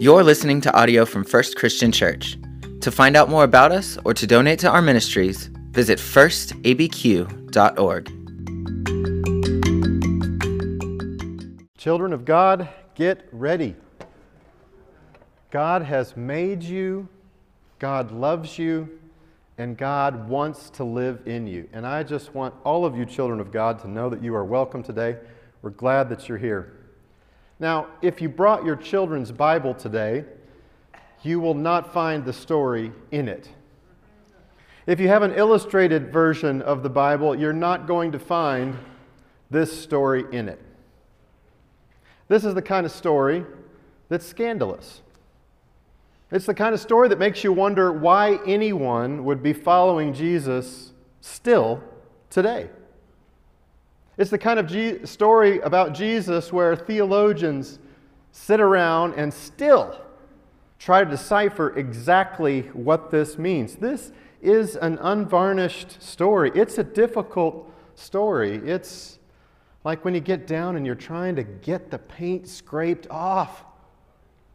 You're listening to audio from First Christian Church. To find out more about us or to donate to our ministries, visit firstabq.org. Children of God, get ready. God has made you, God loves you, and God wants to live in you. And I just want all of you, children of God, to know that you are welcome today. We're glad that you're here. Now, if you brought your children's Bible today, you will not find the story in it. If you have an illustrated version of the Bible, you're not going to find this story in it. This is the kind of story that's scandalous. It's the kind of story that makes you wonder why anyone would be following Jesus still today. It's the kind of story about Jesus where theologians sit around and still try to decipher exactly what this means. This is an unvarnished story. It's a difficult story. It's like when you get down and you're trying to get the paint scraped off.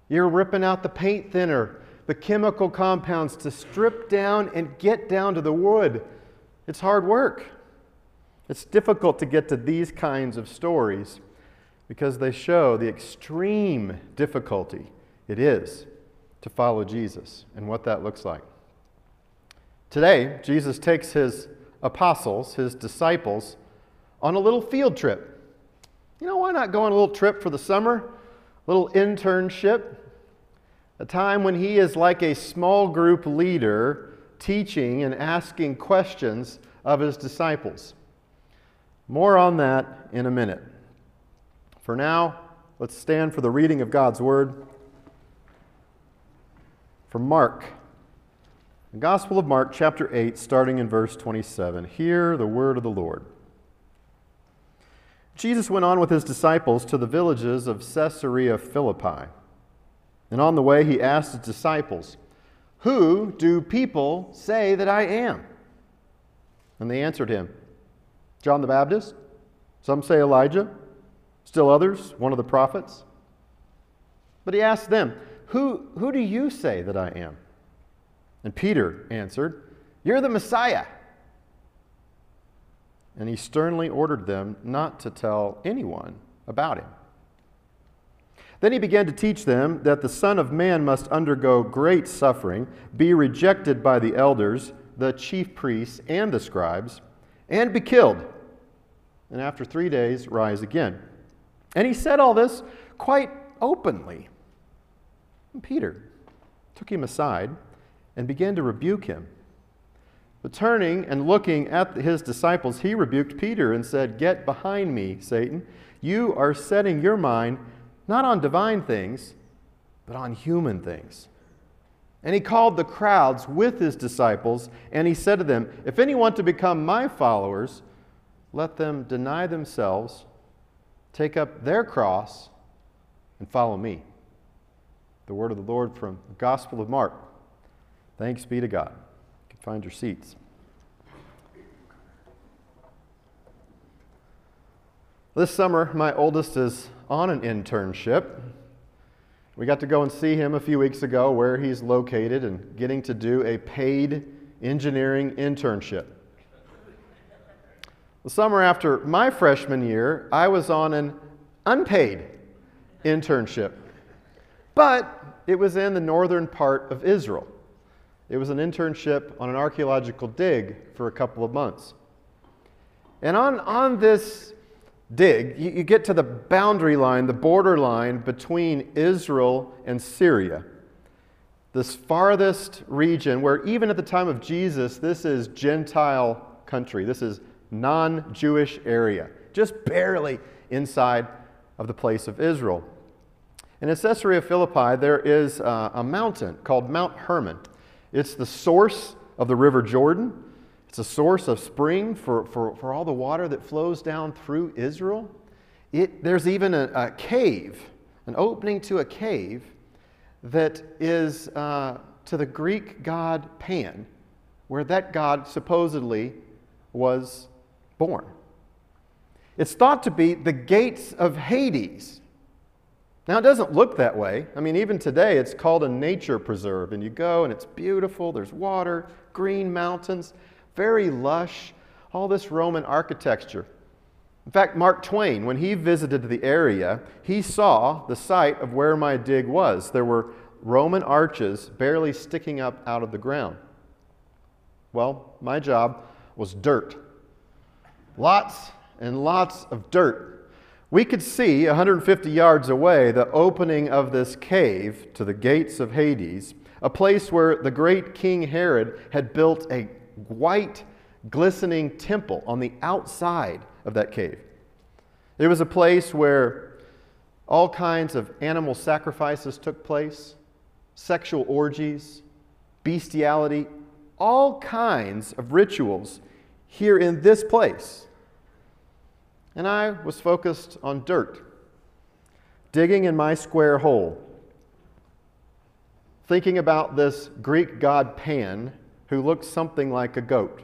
You're ripping out the paint thinner, the chemical compounds to strip down and get down to the wood. It's hard work. It's difficult to get to these kinds of stories because they show the extreme difficulty it is to follow Jesus and what that looks like. Today, Jesus takes his apostles, his disciples, on a little field trip. You know, why not go on a little trip for the summer? A little internship? A time when he is like a small group leader teaching and asking questions of his disciples. More on that in a minute. For now, let's stand for the reading of God's Word. From Mark, the Gospel of Mark, chapter 8, starting in verse 27. Hear the word of the Lord. Jesus went on with his disciples to the villages of Caesarea Philippi. And on the way, he asked his disciples, Who do people say that I am? And they answered him, John the Baptist, some say Elijah, still others, one of the prophets. But he asked them, Who, who do you say that I am? And Peter answered, You're the Messiah. And he sternly ordered them not to tell anyone about him. Then he began to teach them that the Son of Man must undergo great suffering, be rejected by the elders, the chief priests, and the scribes, and be killed and after three days rise again. And he said all this quite openly. And Peter took him aside and began to rebuke him. But turning and looking at his disciples, he rebuked Peter and said, Get behind me, Satan. You are setting your mind not on divine things, but on human things. And he called the crowds with his disciples, and he said to them, If any want to become my followers, let them deny themselves, take up their cross, and follow me. The word of the Lord from the Gospel of Mark. Thanks be to God. You can find your seats. This summer, my oldest is on an internship. We got to go and see him a few weeks ago where he's located and getting to do a paid engineering internship. The summer after my freshman year, I was on an unpaid internship, but it was in the northern part of Israel. It was an internship on an archaeological dig for a couple of months. And on, on this dig, you, you get to the boundary line, the border line between Israel and Syria. This farthest region where, even at the time of Jesus, this is Gentile country. This is non Jewish area, just barely inside of the place of Israel. In Caesarea Philippi, there is uh, a mountain called Mount Hermon. It's the source of the River Jordan. It's a source of spring for, for, for all the water that flows down through Israel. It, there's even a, a cave, an opening to a cave that is uh, to the Greek god Pan, where that god supposedly was born. It's thought to be the gates of Hades. Now, it doesn't look that way. I mean, even today, it's called a nature preserve, and you go and it's beautiful. There's water, green mountains, very lush, all this Roman architecture. In fact, Mark Twain, when he visited the area, he saw the site of where my dig was. There were Roman arches barely sticking up out of the ground. Well, my job was dirt. Lots and lots of dirt we could see 150 yards away the opening of this cave to the gates of Hades, a place where the great King Herod had built a white, glistening temple on the outside of that cave. It was a place where all kinds of animal sacrifices took place, sexual orgies, bestiality, all kinds of rituals here in this place and I was focused on dirt, digging in my square hole, thinking about this Greek god Pan who looked something like a goat.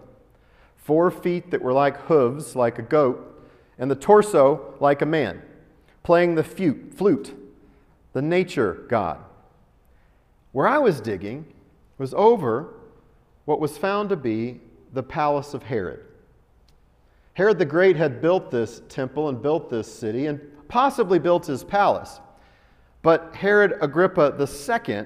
Four feet that were like hooves, like a goat, and the torso like a man, playing the flute, the nature god. Where I was digging was over what was found to be the palace of Herod. Herod the Great had built this temple and built this city and possibly built his palace. But Herod Agrippa II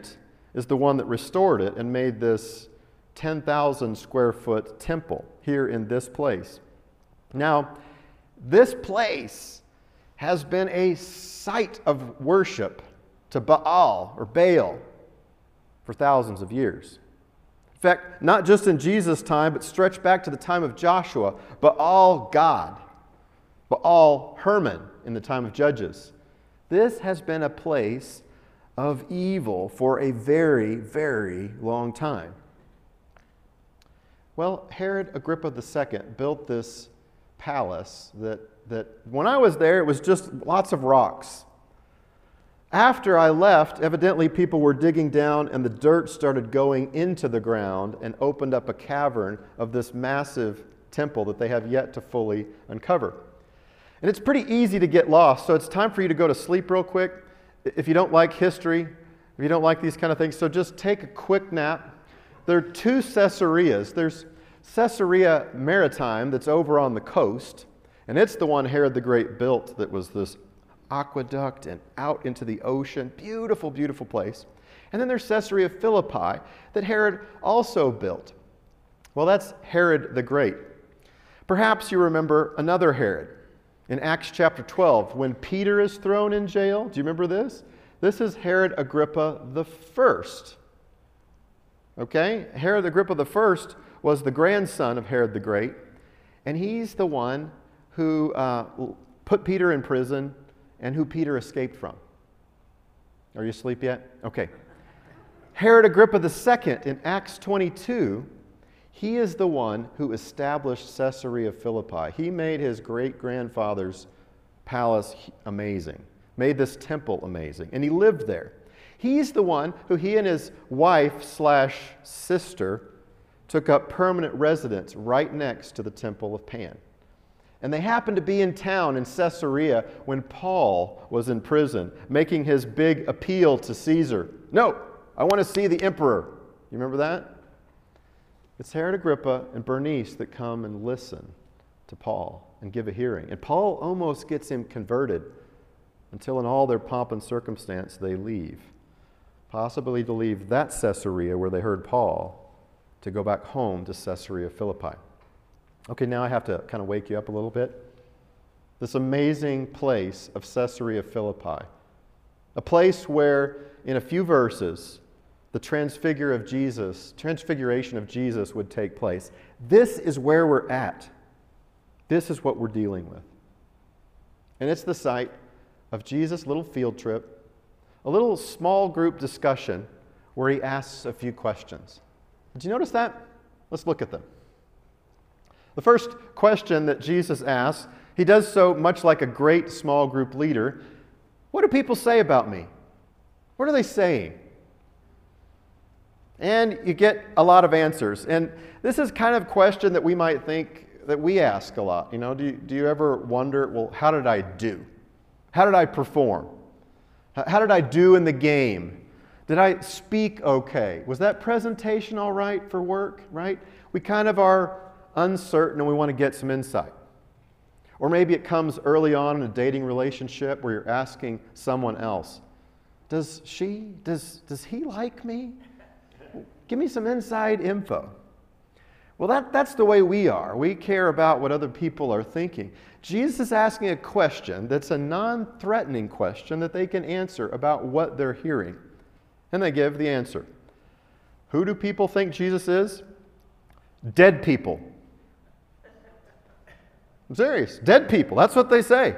is the one that restored it and made this 10,000 square foot temple here in this place. Now, this place has been a site of worship to Baal or Baal for thousands of years fact, not just in Jesus' time, but stretched back to the time of Joshua, Baal-Gad, but all Hermon in the time of Judges. This has been a place of evil for a very, very long time. Well, Herod Agrippa II built this palace that, that when I was there, it was just lots of rocks. After I left, evidently people were digging down and the dirt started going into the ground and opened up a cavern of this massive temple that they have yet to fully uncover. And it's pretty easy to get lost, so it's time for you to go to sleep real quick. If you don't like history, if you don't like these kind of things, so just take a quick nap. There are two Caesareas. There's Caesarea Maritima that's over on the coast, and it's the one Herod the Great built that was this aqueduct and out into the ocean. Beautiful, beautiful place. And then there's Caesarea Philippi that Herod also built. Well, that's Herod the Great. Perhaps you remember another Herod in Acts chapter 12 when Peter is thrown in jail. Do you remember this? This is Herod Agrippa the first. Okay? Herod Agrippa the first was the grandson of Herod the Great, and he's the one who uh, put Peter in prison and who Peter escaped from. Are you asleep yet? Okay. Herod Agrippa II in Acts 22, he is the one who established Caesarea Philippi. He made his great grandfather's palace amazing, made this temple amazing, and he lived there. He's the one who he and his wife slash sister took up permanent residence right next to the temple of Pan. And they happened to be in town in Caesarea when Paul was in prison, making his big appeal to Caesar. No, I want to see the emperor. You remember that? It's Herod Agrippa and Bernice that come and listen to Paul and give a hearing. And Paul almost gets him converted until, in all their pomp and circumstance, they leave. Possibly to leave that Caesarea where they heard Paul to go back home to Caesarea Philippi. Okay, now I have to kind of wake you up a little bit. This amazing place of Caesarea Philippi, a place where, in a few verses, the transfigure of Jesus, transfiguration of Jesus would take place. This is where we're at. This is what we're dealing with. And it's the site of Jesus' little field trip, a little small group discussion where he asks a few questions. Did you notice that? Let's look at them. The first question that Jesus asks, he does so much like a great small group leader. What do people say about me? What are they saying? And you get a lot of answers. And this is kind of a question that we might think that we ask a lot. You know, do you, do you ever wonder, well, how did I do? How did I perform? How did I do in the game? Did I speak okay? Was that presentation all right for work, right? We kind of are uncertain and we want to get some insight. Or maybe it comes early on in a dating relationship where you're asking someone else, does she, does, does he like me? Give me some inside info. Well, that, that's the way we are. We care about what other people are thinking. Jesus is asking a question that's a non threatening question that they can answer about what they're hearing. And they give the answer. Who do people think Jesus is? Dead people. I'm serious. Dead people. That's what they say.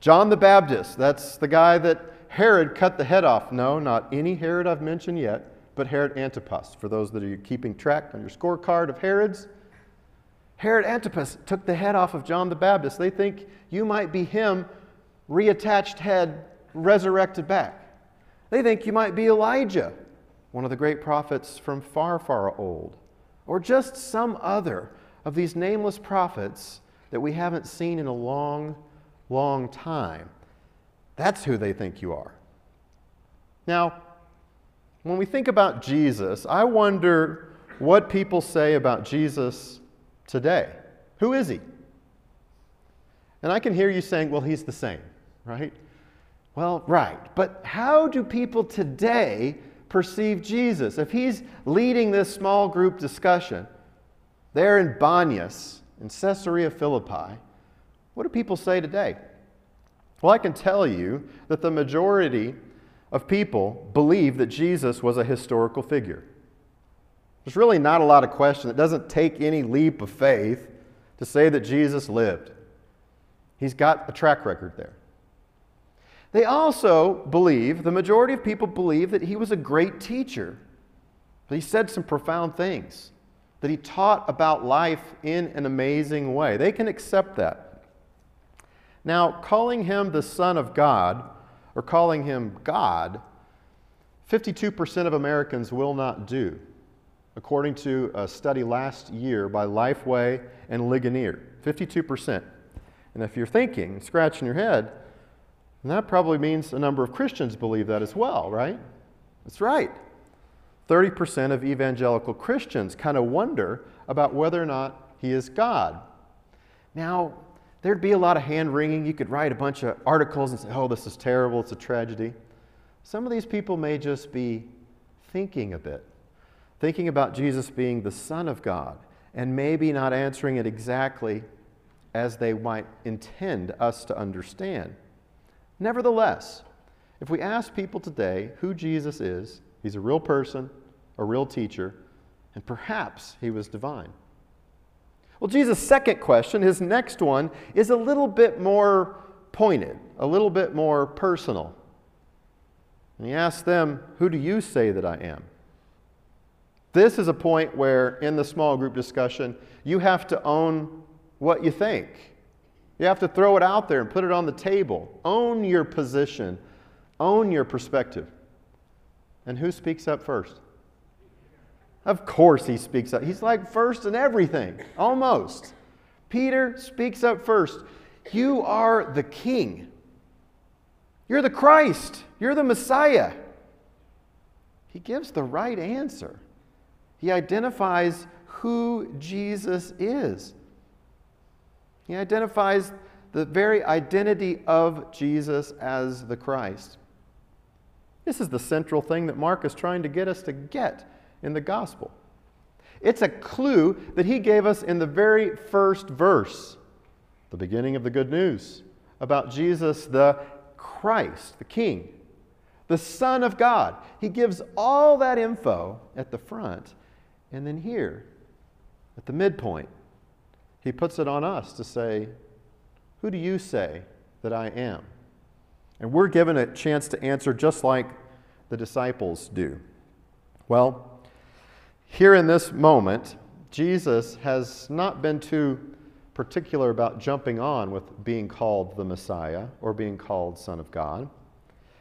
John the Baptist, that's the guy that Herod cut the head off. No, not any Herod I've mentioned yet but Herod Antipas. For those that are keeping track on your scorecard of Herods, Herod Antipas took the head off of John the Baptist. They think you might be him, reattached head, resurrected back. They think you might be Elijah, one of the great prophets from far, far old, or just some other of these nameless prophets that we haven't seen in a long, long time. That's who they think you are. Now, when we think about Jesus, I wonder what people say about Jesus today. Who is he? And I can hear you saying, well, he's the same, right? Well, right. But how do people today perceive Jesus? If he's leading this small group discussion there in Banias, in Caesarea Philippi, what do people say today? Well, I can tell you that the majority of people believe that Jesus was a historical figure. There's really not a lot of question. It doesn't take any leap of faith to say that Jesus lived. He's got a track record there. They also believe, the majority of people believe, that he was a great teacher. He said some profound things, that he taught about life in an amazing way. They can accept that. Now, calling him the Son of God or calling him God, 52% of Americans will not do, according to a study last year by Lifeway and Ligonier. 52%. And if you're thinking, scratching your head, that probably means a number of Christians believe that as well, right? That's right. 30% of evangelical Christians kind of wonder about whether or not he is God. Now, there'd be a lot of hand wringing. You could write a bunch of articles and say, oh, this is terrible, it's a tragedy. Some of these people may just be thinking a bit, thinking about Jesus being the Son of God, and maybe not answering it exactly as they might intend us to understand. Nevertheless, if we ask people today who Jesus is, he's a real person, a real teacher, and perhaps he was divine. Well, Jesus' second question, his next one, is a little bit more pointed, a little bit more personal. And he asks them, Who do you say that I am? This is a point where, in the small group discussion, you have to own what you think. You have to throw it out there and put it on the table. Own your position, own your perspective. And who speaks up first? Of course, he speaks up. He's like first in everything, almost. Peter speaks up first. You are the king. You're the Christ. You're the Messiah. He gives the right answer. He identifies who Jesus is. He identifies the very identity of Jesus as the Christ. This is the central thing that Mark is trying to get us to get in the gospel. It's a clue that he gave us in the very first verse, the beginning of the good news, about Jesus the Christ, the King, the Son of God. He gives all that info at the front, and then here, at the midpoint, he puts it on us to say, Who do you say that I am? And we're given a chance to answer just like the disciples do. Well, here in this moment, Jesus has not been too particular about jumping on with being called the Messiah or being called Son of God.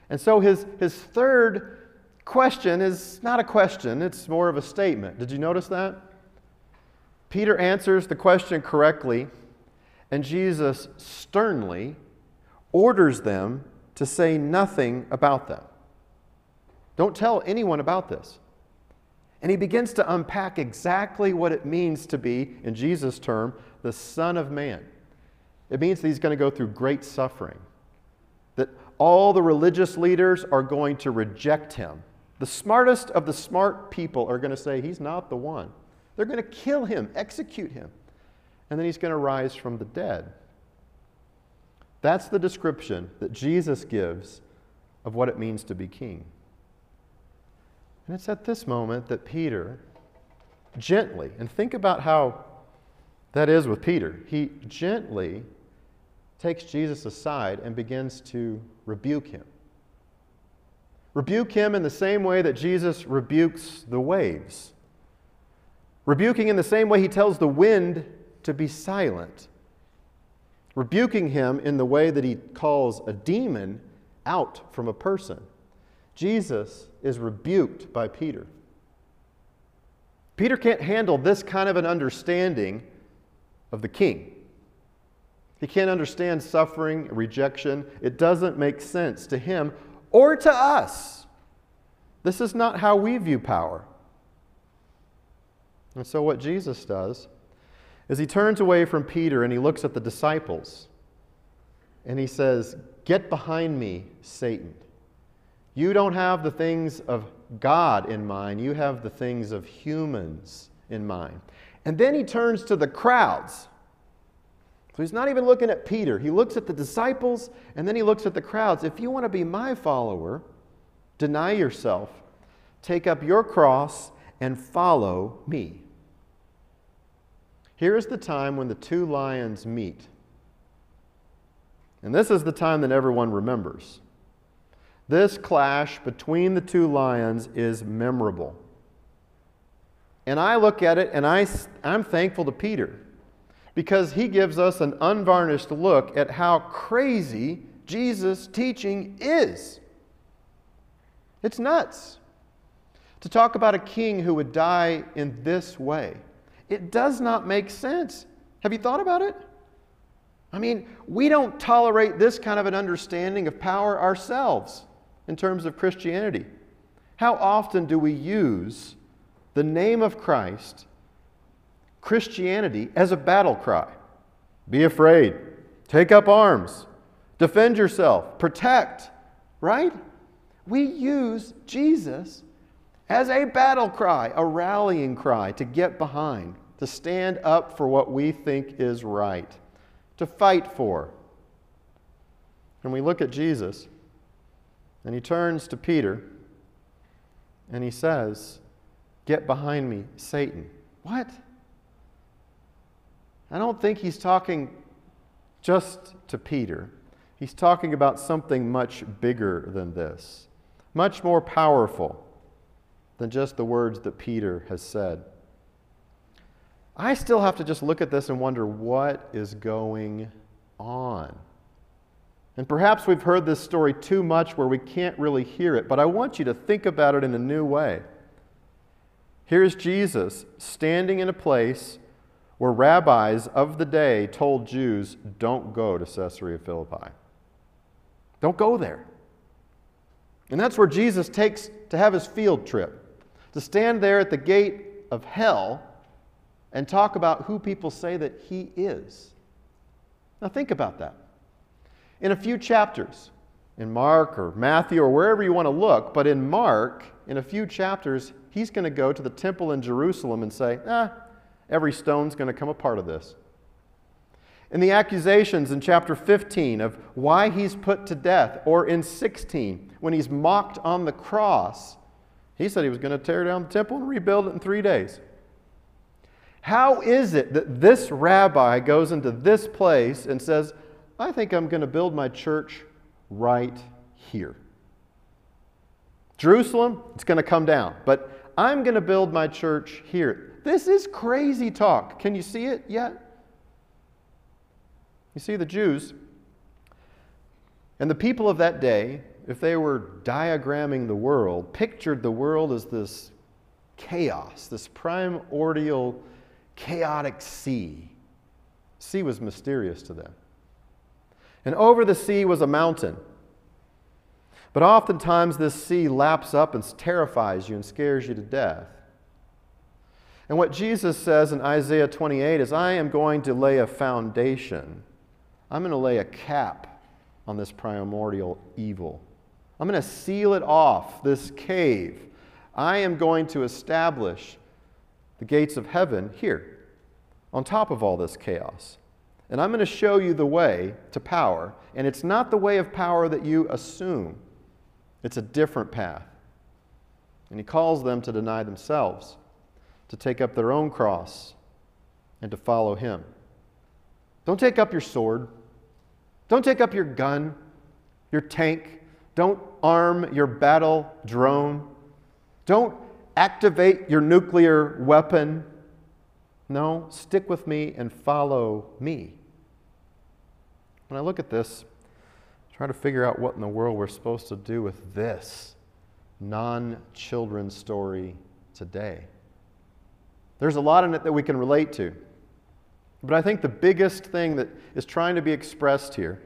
And so his, his third question is not a question, it's more of a statement. Did you notice that? Peter answers the question correctly, and Jesus sternly orders them to say nothing about them. Don't tell anyone about this. And he begins to unpack exactly what it means to be, in Jesus' term, the Son of Man. It means that he's going to go through great suffering, that all the religious leaders are going to reject him. The smartest of the smart people are going to say, He's not the one. They're going to kill him, execute him, and then he's going to rise from the dead. That's the description that Jesus gives of what it means to be king. And it's at this moment that Peter gently, and think about how that is with Peter, he gently takes Jesus aside and begins to rebuke him. Rebuke him in the same way that Jesus rebukes the waves. Rebuking in the same way he tells the wind to be silent. Rebuking him in the way that he calls a demon out from a person. Jesus is rebuked by Peter. Peter can't handle this kind of an understanding of the king. He can't understand suffering, rejection. It doesn't make sense to him or to us. This is not how we view power. And so, what Jesus does is he turns away from Peter and he looks at the disciples and he says, Get behind me, Satan. You don't have the things of God in mind, you have the things of humans in mind. And then he turns to the crowds. So he's not even looking at Peter. He looks at the disciples and then he looks at the crowds. If you want to be my follower, deny yourself, take up your cross, and follow me. Here is the time when the two lions meet. And this is the time that everyone remembers. This clash between the two lions is memorable. And I look at it and I, I'm thankful to Peter because he gives us an unvarnished look at how crazy Jesus' teaching is. It's nuts. To talk about a king who would die in this way, it does not make sense. Have you thought about it? I mean, we don't tolerate this kind of an understanding of power ourselves in terms of Christianity? How often do we use the name of Christ, Christianity, as a battle cry? Be afraid, take up arms, defend yourself, protect, right? We use Jesus as a battle cry, a rallying cry to get behind, to stand up for what we think is right, to fight for. And we look at Jesus and he turns to Peter and he says, Get behind me, Satan. What? I don't think he's talking just to Peter. He's talking about something much bigger than this, much more powerful than just the words that Peter has said. I still have to just look at this and wonder what is going on. And perhaps we've heard this story too much where we can't really hear it, but I want you to think about it in a new way. Here's Jesus standing in a place where rabbis of the day told Jews, don't go to Caesarea Philippi. Don't go there. And that's where Jesus takes to have his field trip, to stand there at the gate of hell and talk about who people say that he is. Now, think about that in a few chapters, in Mark or Matthew or wherever you want to look, but in Mark, in a few chapters, he's going to go to the temple in Jerusalem and say, ah, every stone's going to come a part of this. In the accusations in chapter 15 of why he's put to death, or in 16, when he's mocked on the cross, he said he was going to tear down the temple and rebuild it in three days. How is it that this rabbi goes into this place and says, I think I'm going to build my church right here. Jerusalem, it's going to come down, but I'm going to build my church here. This is crazy talk. Can you see it yet? You see, the Jews and the people of that day, if they were diagramming the world, pictured the world as this chaos, this primordial, chaotic sea. Sea was mysterious to them. And over the sea was a mountain. But oftentimes, this sea laps up and terrifies you and scares you to death. And what Jesus says in Isaiah 28 is, I am going to lay a foundation. I'm going to lay a cap on this primordial evil. I'm going to seal it off, this cave. I am going to establish the gates of heaven here, on top of all this chaos. And I'm going to show you the way to power. And it's not the way of power that you assume, it's a different path. And he calls them to deny themselves, to take up their own cross, and to follow him. Don't take up your sword. Don't take up your gun, your tank. Don't arm your battle drone. Don't activate your nuclear weapon. No, stick with me and follow me. When I look at this, I try to figure out what in the world we're supposed to do with this non children story today. There's a lot in it that we can relate to. But I think the biggest thing that is trying to be expressed here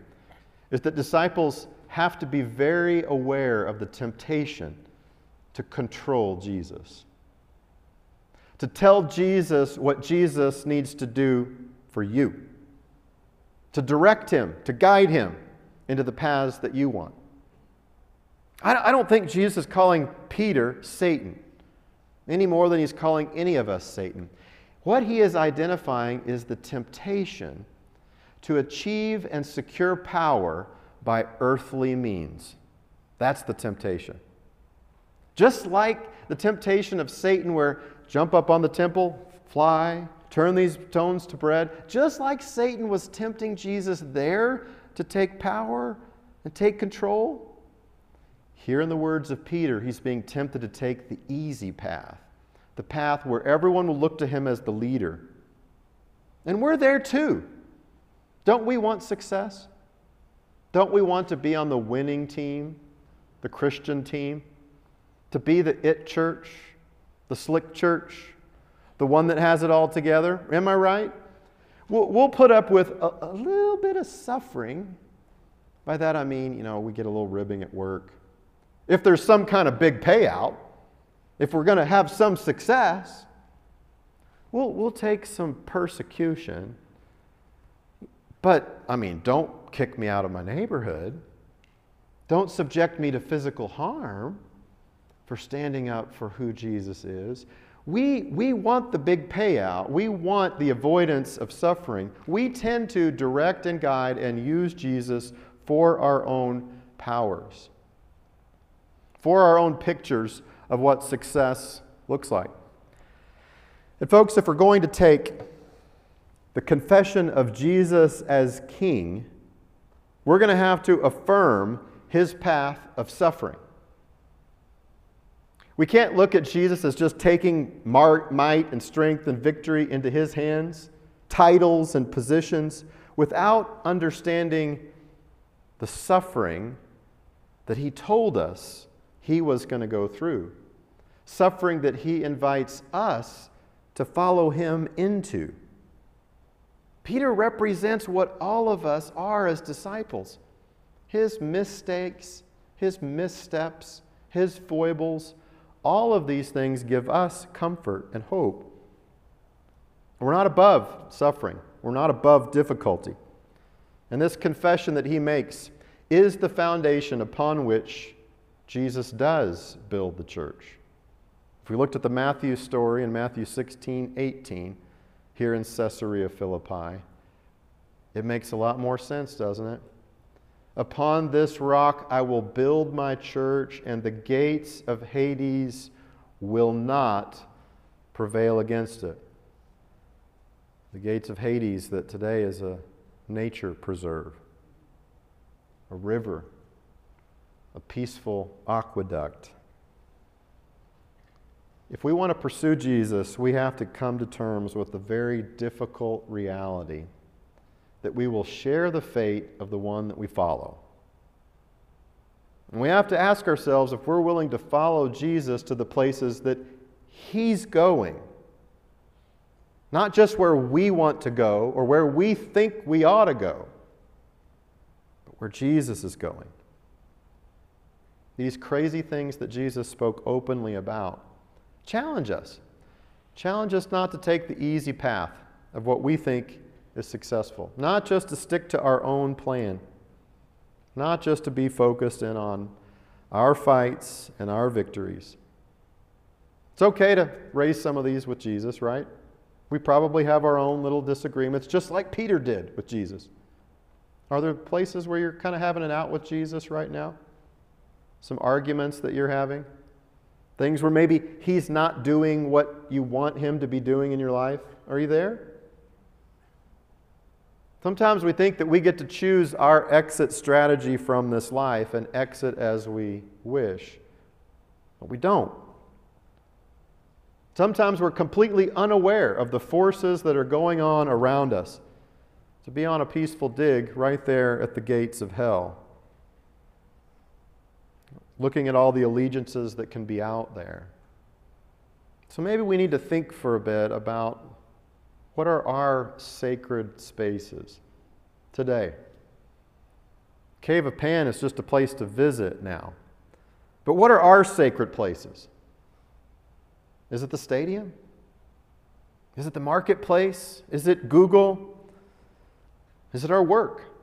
is that disciples have to be very aware of the temptation to control Jesus, to tell Jesus what Jesus needs to do for you, to direct him, to guide him into the paths that you want. I don't think Jesus is calling Peter Satan any more than he's calling any of us Satan. What he is identifying is the temptation to achieve and secure power by earthly means. That's the temptation. Just like the temptation of Satan, where jump up on the temple, fly, turn these stones to bread, just like Satan was tempting Jesus there to take power and take control. Here, in the words of Peter, he's being tempted to take the easy path, the path where everyone will look to him as the leader. And we're there too. Don't we want success? Don't we want to be on the winning team, the Christian team? to be the it church, the slick church, the one that has it all together. Am I right? We'll, we'll put up with a, a little bit of suffering. By that I mean, you know, we get a little ribbing at work. If there's some kind of big payout, if we're going to have some success, we'll, we'll take some persecution. But, I mean, don't kick me out of my neighborhood. Don't subject me to physical harm for standing up for who Jesus is. We, we want the big payout. We want the avoidance of suffering. We tend to direct and guide and use Jesus for our own powers, for our own pictures of what success looks like. And, folks, if we're going to take the confession of Jesus as King, we're going to have to affirm his path of suffering. We can't look at Jesus as just taking might and strength and victory into his hands, titles and positions, without understanding the suffering that he told us he was going to go through. Suffering that he invites us to follow him into. Peter represents what all of us are as disciples his mistakes, his missteps, his foibles all of these things give us comfort and hope. We're not above suffering, we're not above difficulty. And this confession that he makes is the foundation upon which Jesus does build the church. If we looked at the Matthew story in Matthew 16, 18, here in Caesarea Philippi, it makes a lot more sense, doesn't it? Upon this rock I will build my church, and the gates of Hades will not prevail against it. The gates of Hades, that today is a nature preserve, a river, a peaceful aqueduct. If we want to pursue Jesus, we have to come to terms with the very difficult reality that we will share the fate of the one that we follow. And we have to ask ourselves if we're willing to follow Jesus to the places that he's going. Not just where we want to go or where we think we ought to go, but where Jesus is going. these crazy things that Jesus spoke openly about, challenge us. Challenge us not to take the easy path of what we think is successful, not just to stick to our own plan, not just to be focused in on our fights and our victories. It's okay to raise some of these with Jesus, right? We probably have our own little disagreements, just like Peter did with Jesus. Are there places where you're kind of having it out with Jesus right now? Some arguments that you're having? Things where maybe he's not doing what you want him to be doing in your life? Are you there? Sometimes we think that we get to choose our exit strategy from this life and exit as we wish, but we don't. Sometimes we're completely unaware of the forces that are going on around us. To be on a peaceful dig right there at the gates of hell, looking at all the allegiances that can be out there. So maybe we need to think for a bit about what are our sacred spaces today? Cave of Pan is just a place to visit now. But what are our sacred places? Is it the stadium? Is it the marketplace? Is it Google? Is it our work?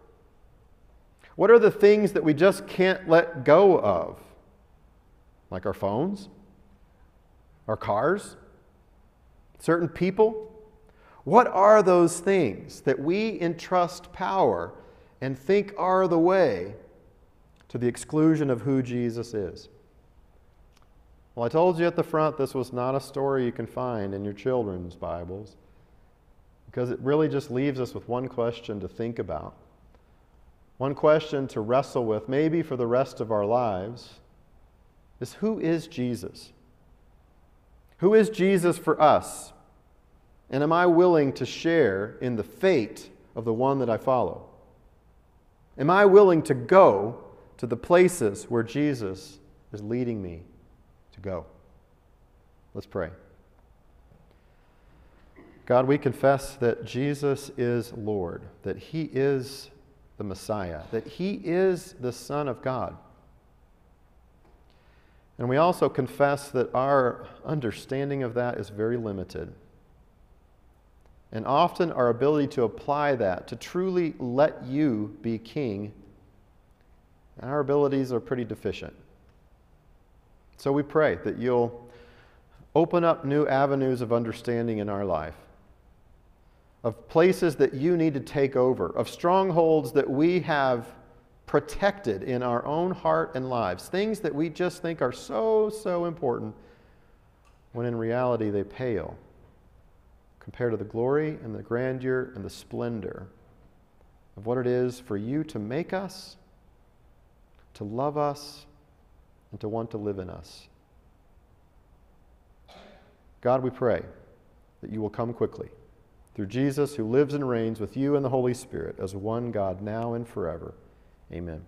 What are the things that we just can't let go of? Like our phones, our cars, certain people? What are those things that we entrust power and think are the way to the exclusion of who Jesus is? Well, I told you at the front this was not a story you can find in your children's Bibles because it really just leaves us with one question to think about, one question to wrestle with, maybe for the rest of our lives, is who is Jesus? Who is Jesus for us? And am I willing to share in the fate of the one that I follow? Am I willing to go to the places where Jesus is leading me to go? Let's pray. God, we confess that Jesus is Lord, that He is the Messiah, that He is the Son of God. And we also confess that our understanding of that is very limited. And often our ability to apply that, to truly let you be king, our abilities are pretty deficient. So we pray that you'll open up new avenues of understanding in our life, of places that you need to take over, of strongholds that we have protected in our own heart and lives, things that we just think are so, so important, when in reality they pale compared to the glory and the grandeur and the splendor of what it is for you to make us, to love us, and to want to live in us. God, we pray that you will come quickly through Jesus, who lives and reigns with you and the Holy Spirit as one God now and forever. Amen.